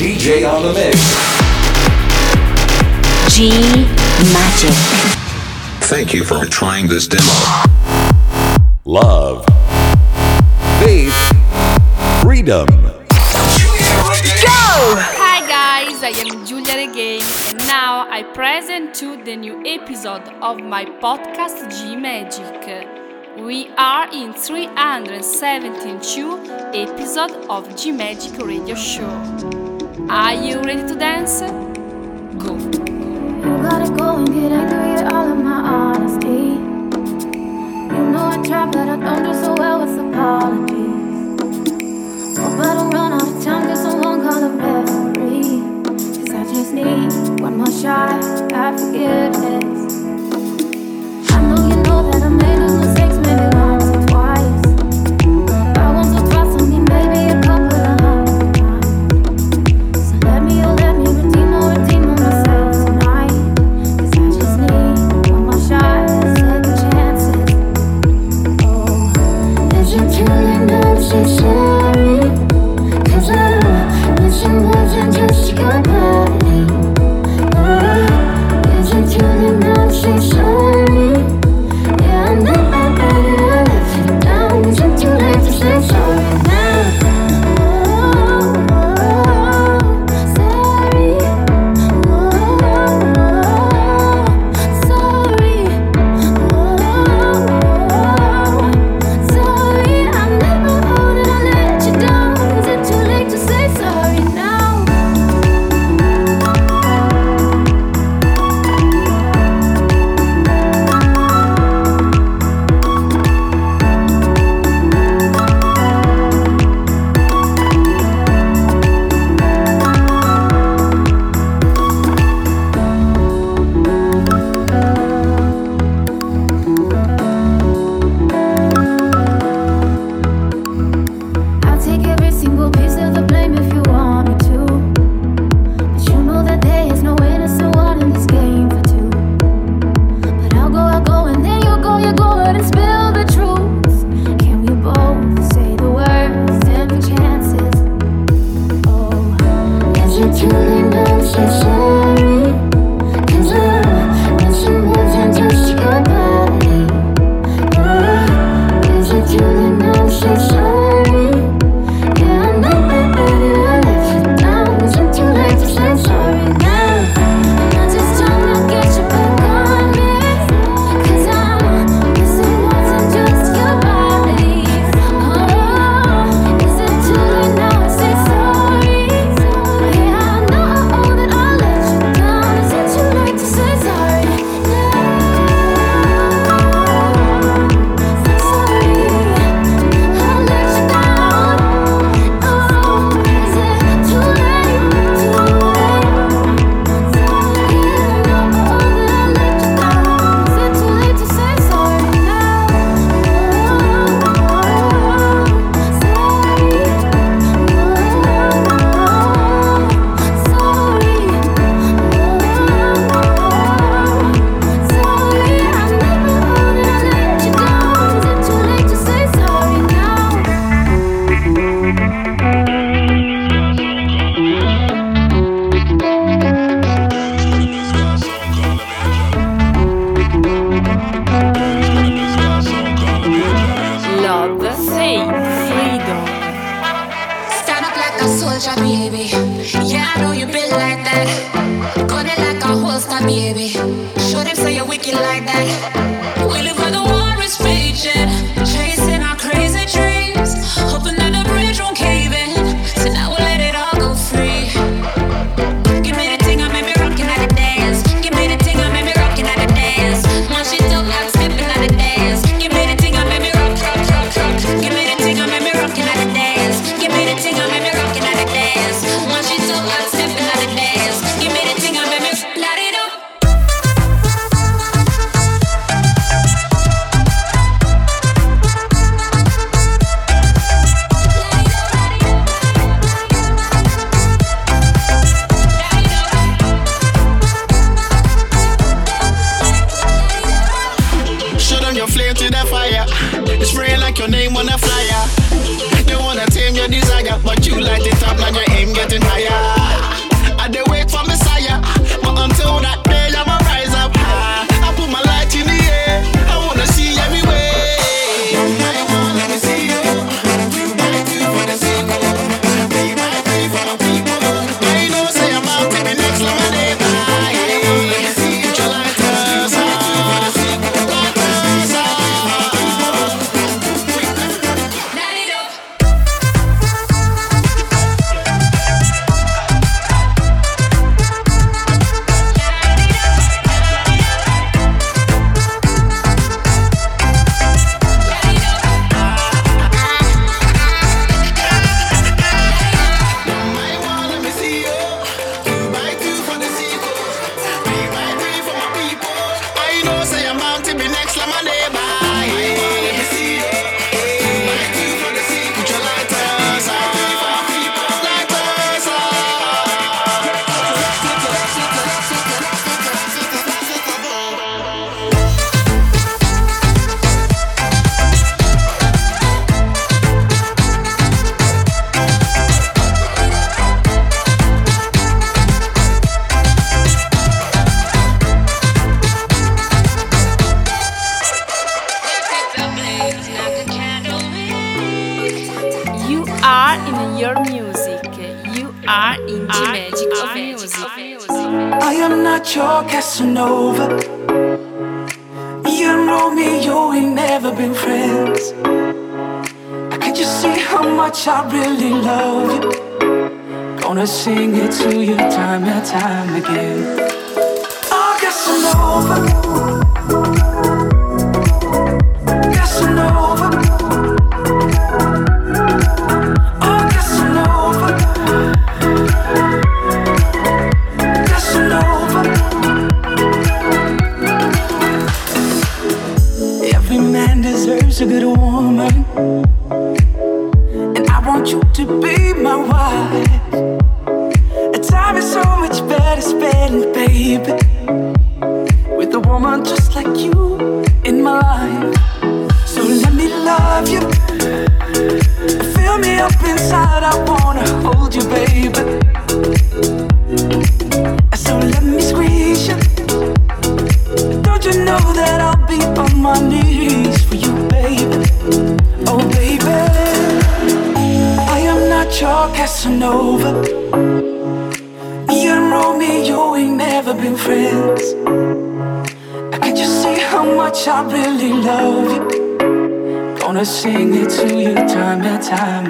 DJ on the mix. G Magic. Thank you for trying this demo. Love. Faith. Freedom. Go! Hi guys, I am Giulia Regain, and now I present you the new episode of my podcast G Magic. We are in 372 episode of G Magic Radio Show. Are you ready to dance? Go. You gotta go and get angry at all of my honesty. You know I try, but I don't do so well with apologies. Oh, but I run out of time, cause someone call a referee. Cause I just need one more shot at forgiveness.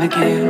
Again.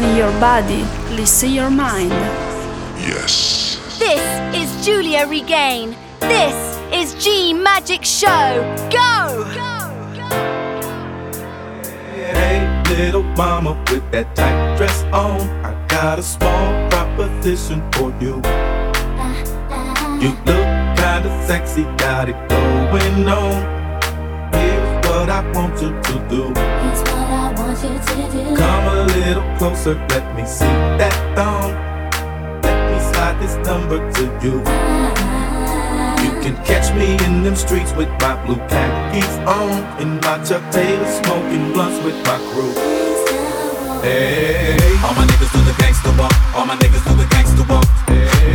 Listen your body, listen your mind. Yes. This is Giulia Regain. This is G Magic Show. Go! Hey, little mama with that tight dress on. I got a small proposition for you. You look kinda sexy, got it going on. Here's what I want you to do. Come a little closer, let me see that thong. Let me slide this number to you. You can catch me in them streets with my blue khakis on, in my Chuck Taylor smoking blunts with my crew. Hey, all my niggas do the gangsta walk. All my niggas do the gangsta walk. Hey,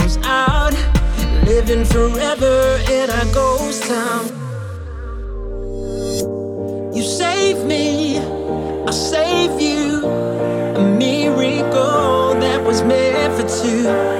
goes out, living forever in a ghost town. You save me, I save you, a miracle that was meant for two.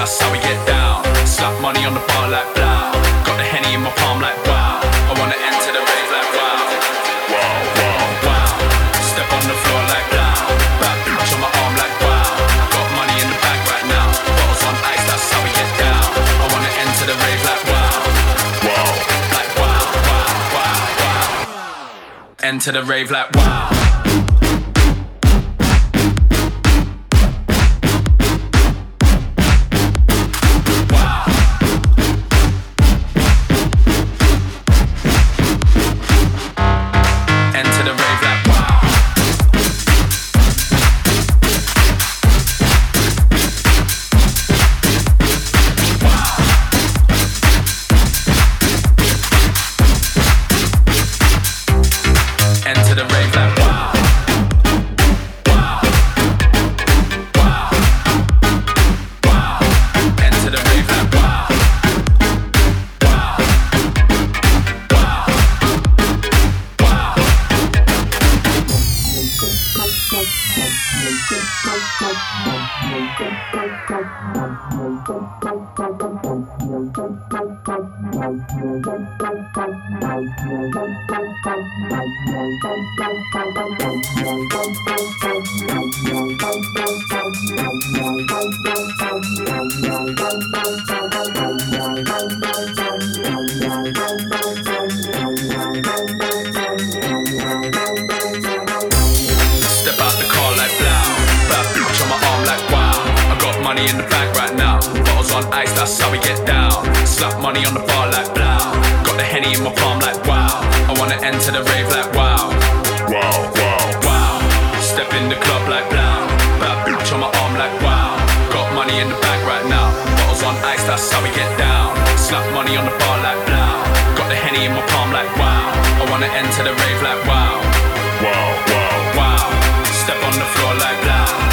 that's how we get down. Slap money on the bar like blow. Got the henny in my palm like wow. I wanna enter the rave like wow. Wow, wow, wow. Step on the floor like on my arm like wow. Got money in the bag right now. Bottles on ice, that's how we get down. I wanna enter the rave like wow. Wow. Like wow, wow, wow, wow. Enter the rave like wow. Wow. Wow, wow, wow. Step in the club like blow. Bad bitch on my arm like wow. Got money in the bank right now. Bottles on ice, that's how we get down. Slap money on the bar like blow. Got the henny in my palm like wow. I wanna enter the rave like wow. Wow, wow, wow. Step on the floor like blah.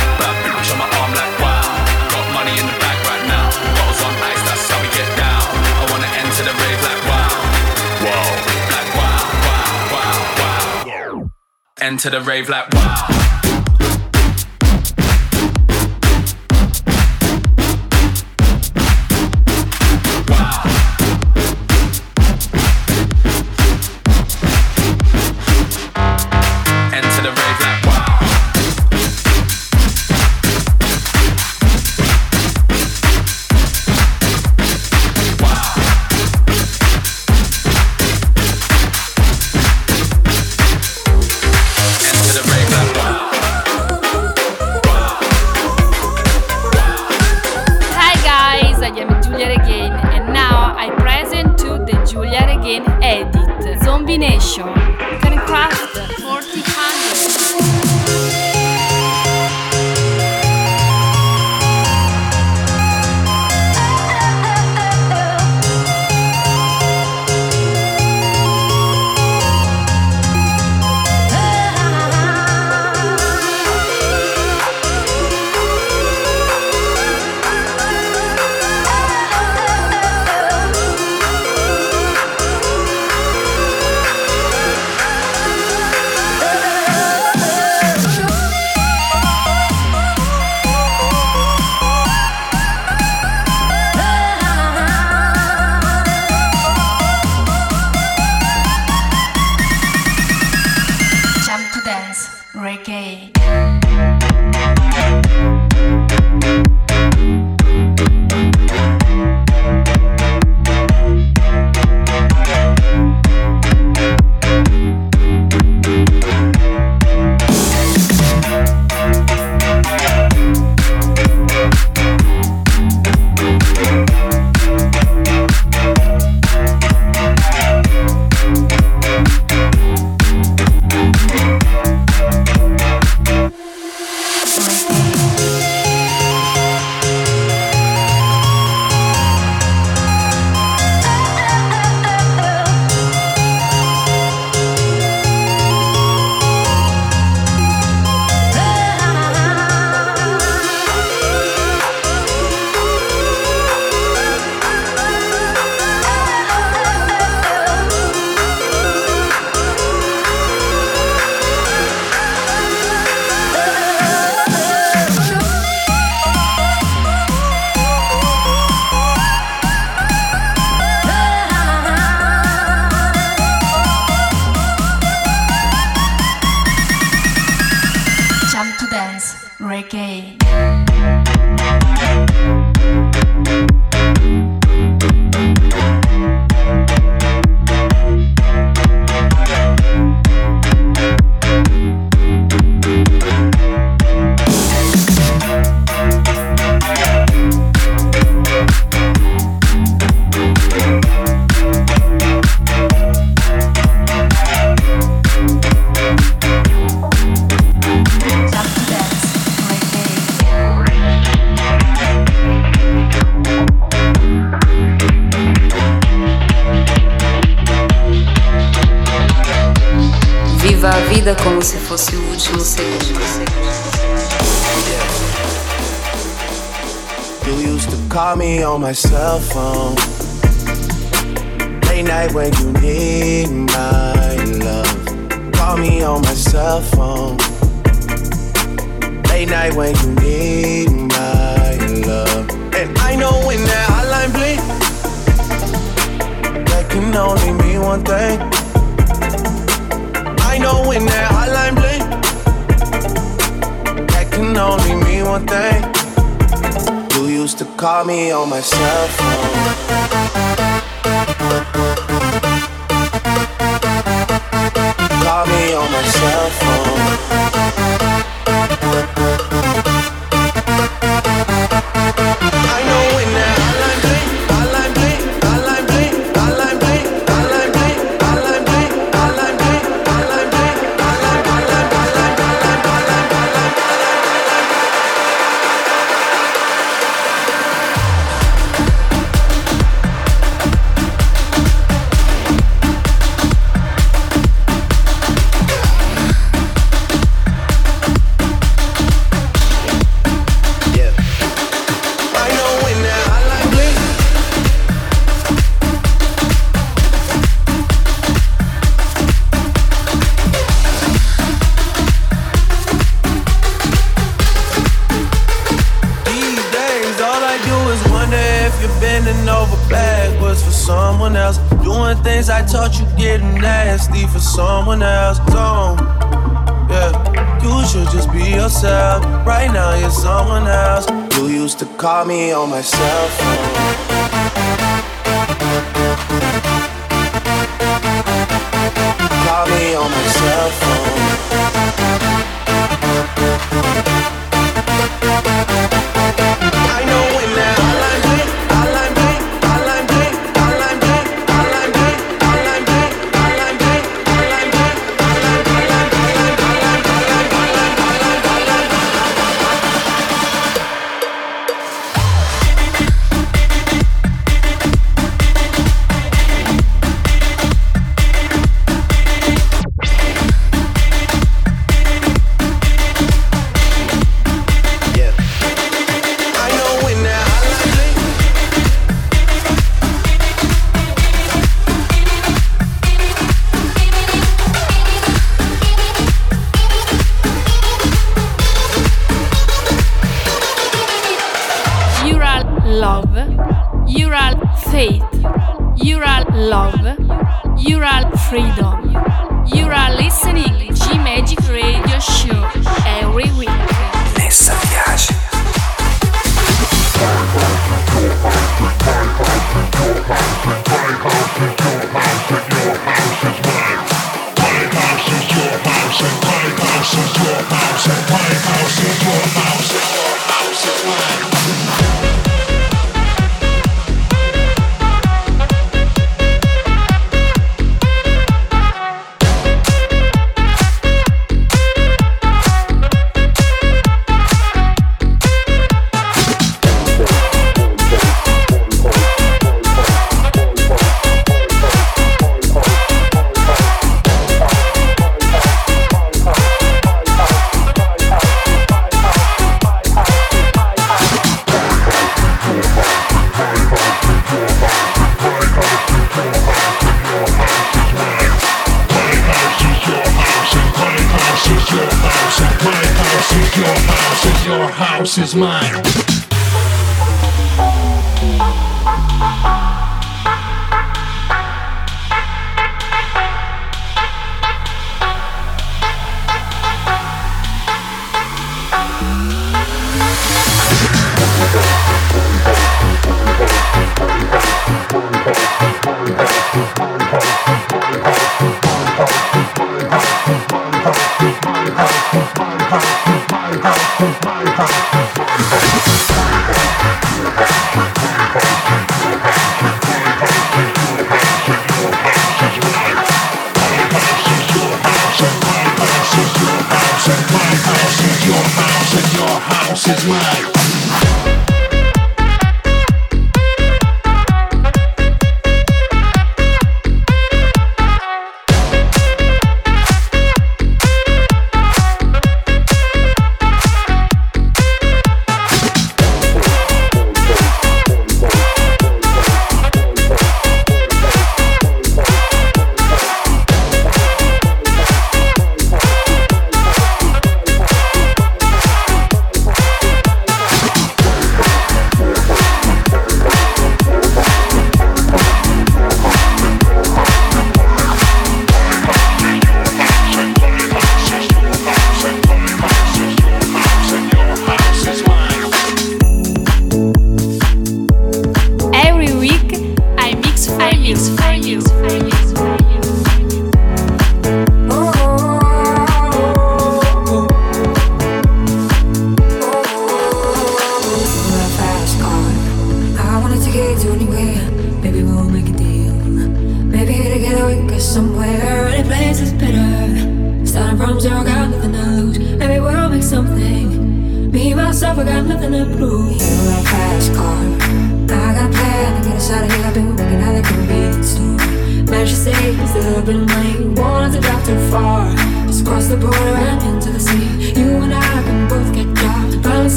Enter the rave like wow. Como se fosse o último segundo. You used to call me on my cell phone. Late night when you need my love. Call me on my cell phone. Late night when you need my love. And I know when that hotline bling, that can only mean one thing. I know when that hotline bling, that can only mean one thing. You used to call me on my cell phone. Call me on my cell phone. Bending over backwards for someone else. Doing things I taught you getting nasty for someone else. Don't, yeah. You should just be yourself. Right now, you're someone else. You used to call me on my cell phone. Call me on my cell phone. Is mine.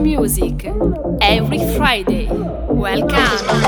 Music. Every Friday. Welcome.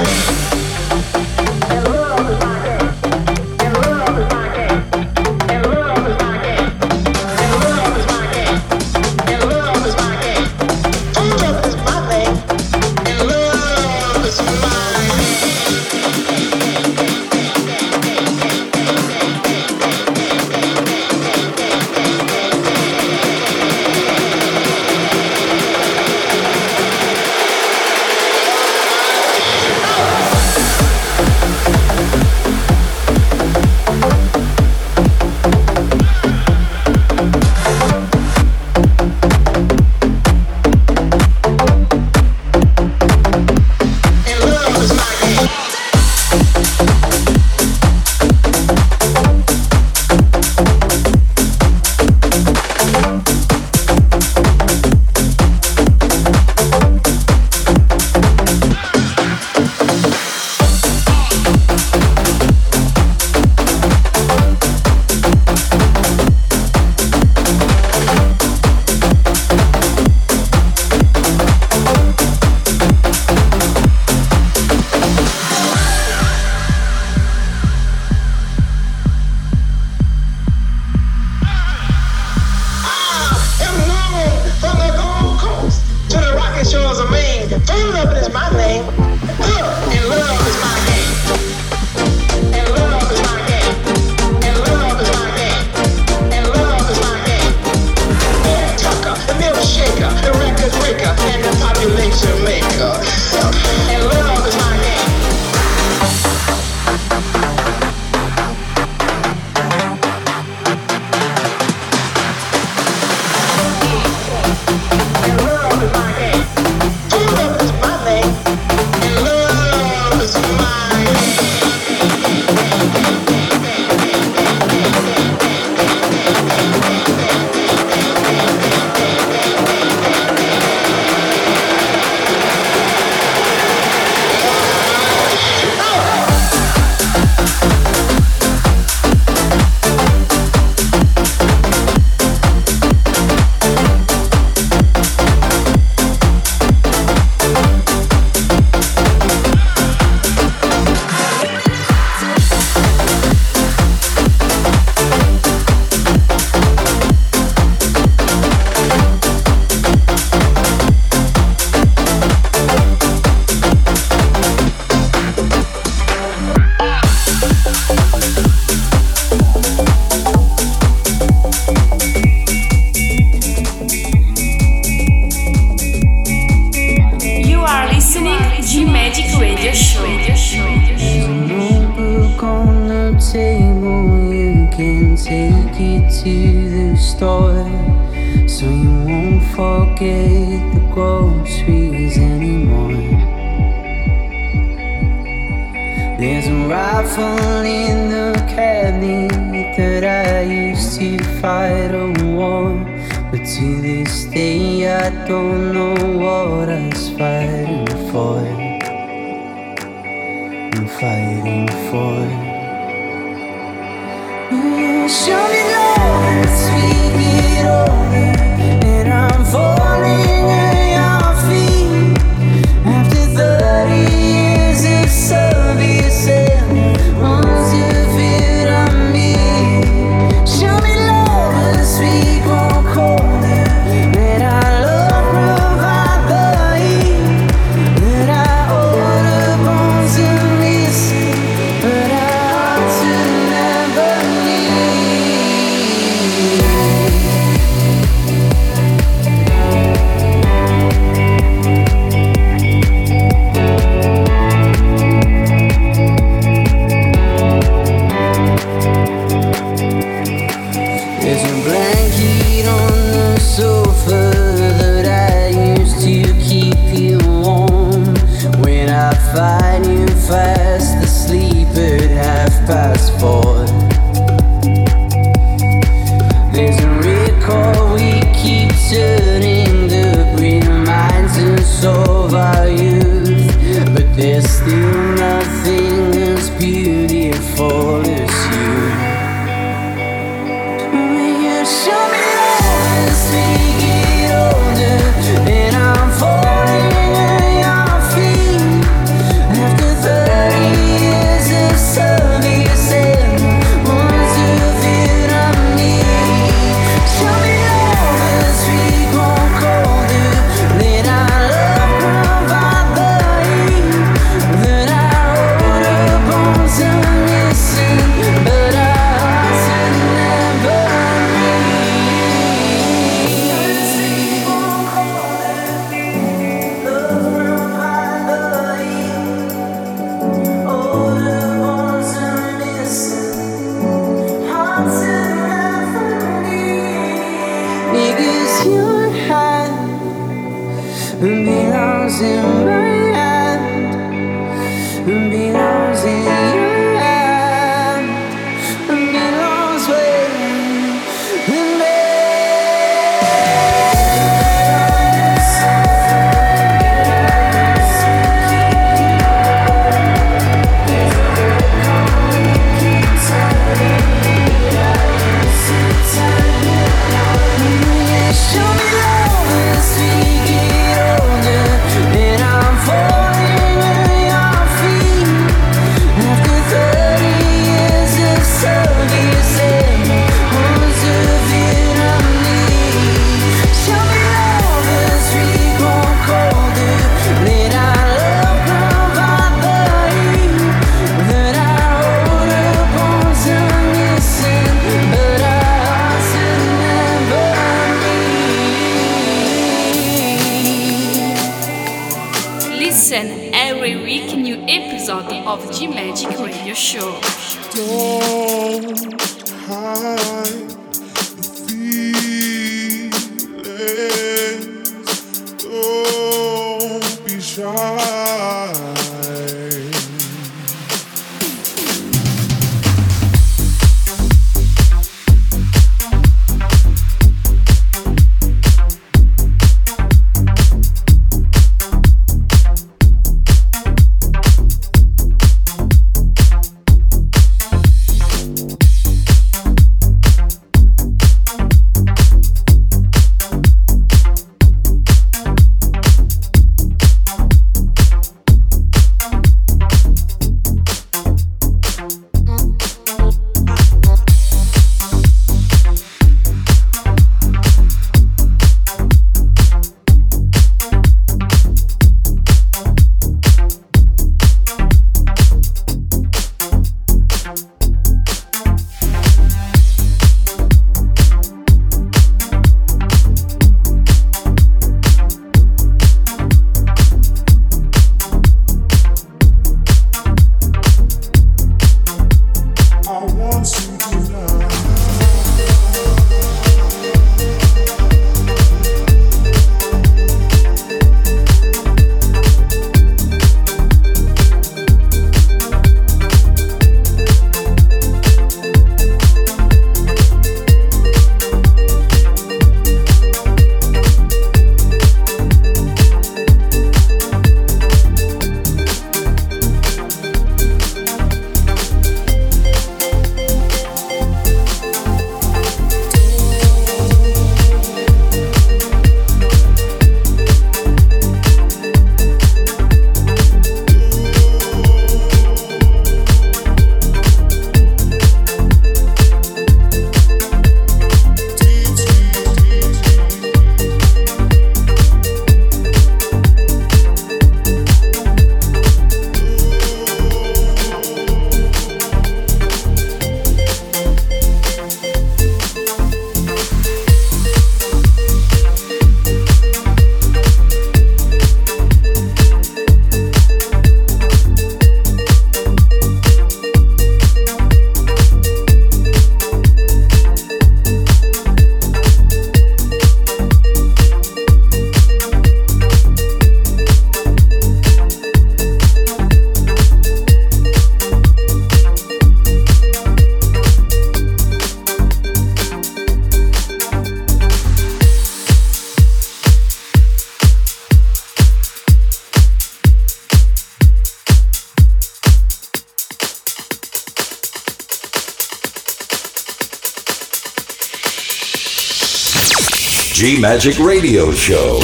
Magic Radio Show.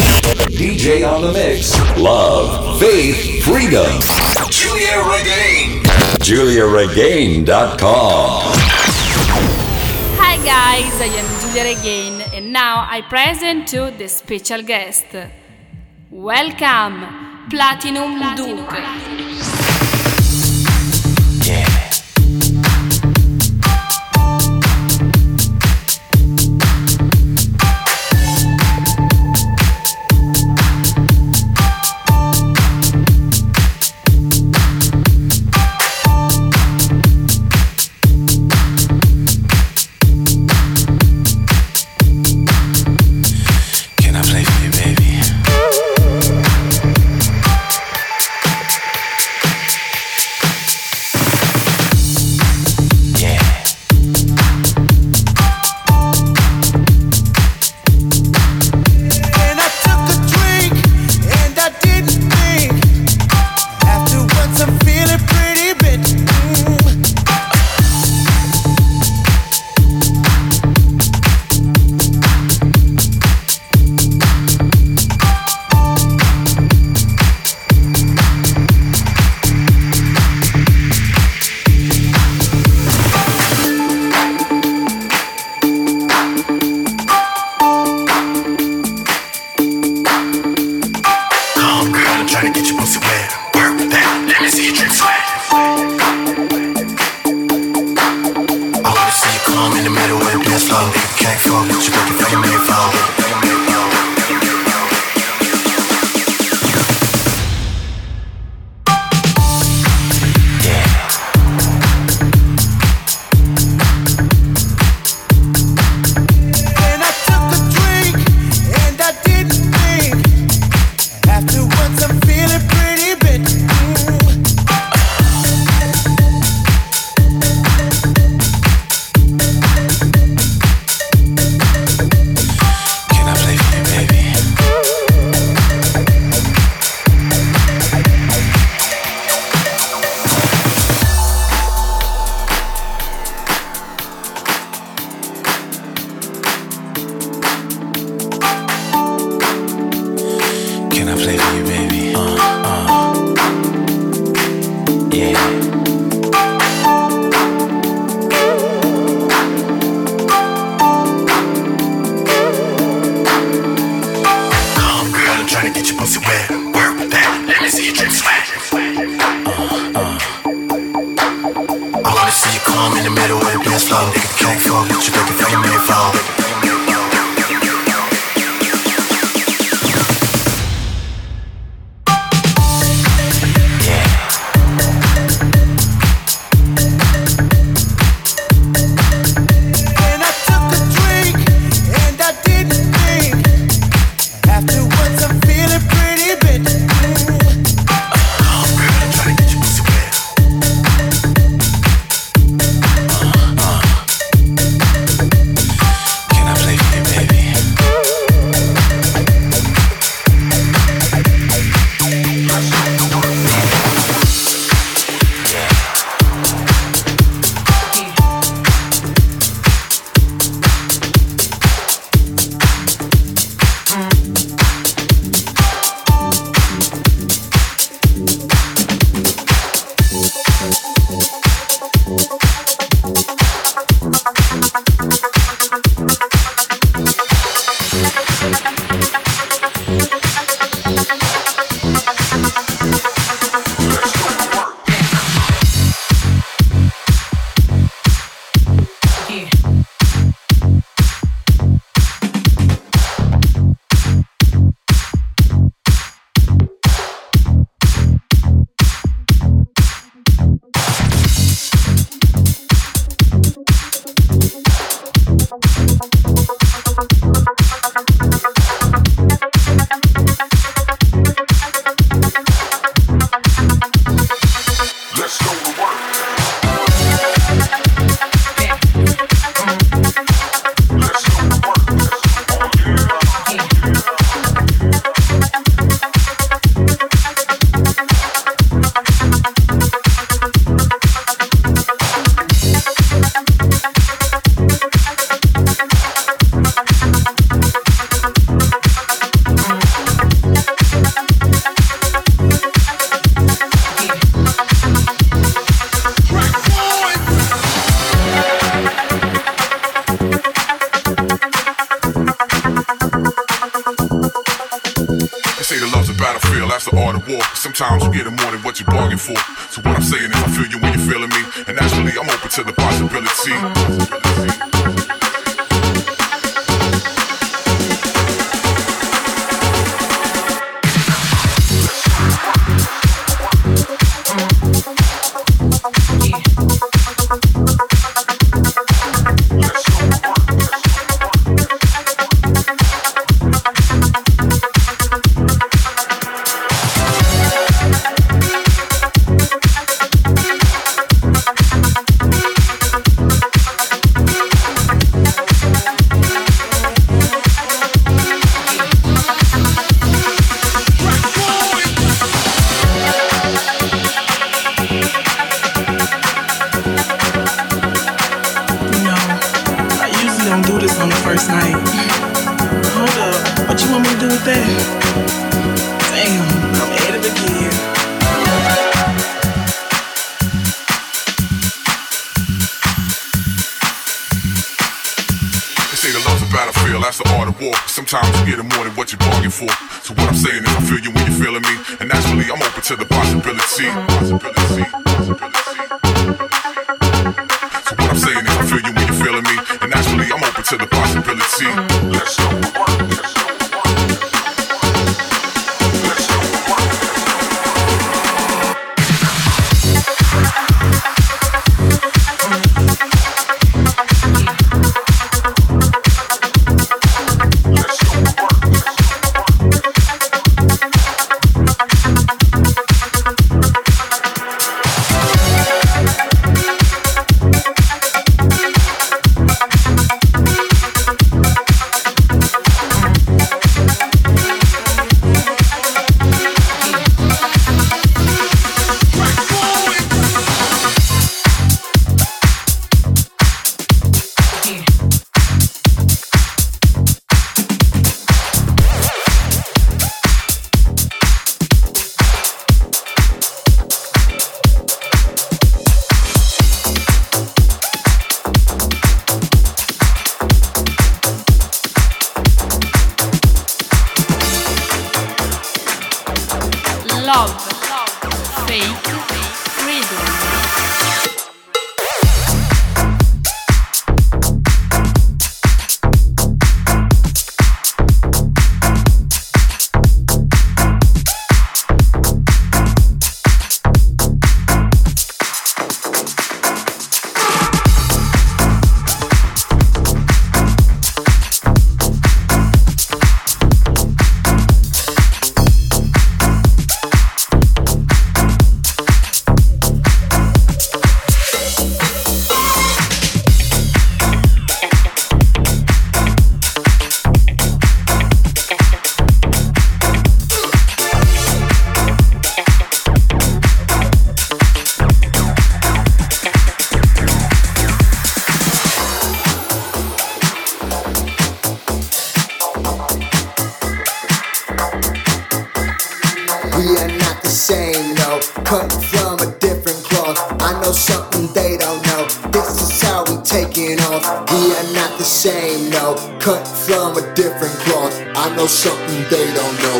DJ on the mix. Love, faith, freedom. Giulia Regain. GiuliaRegain.com. Hi guys, I am Giulia Regain and now I present to the special guest. Welcome, Platinum, Platinum Doug. for. So what I'm saying cut from a different cloth. I know something they don't know. This is how we taking off. We are not the same, no. Cut from a different cloth. I know something they don't know.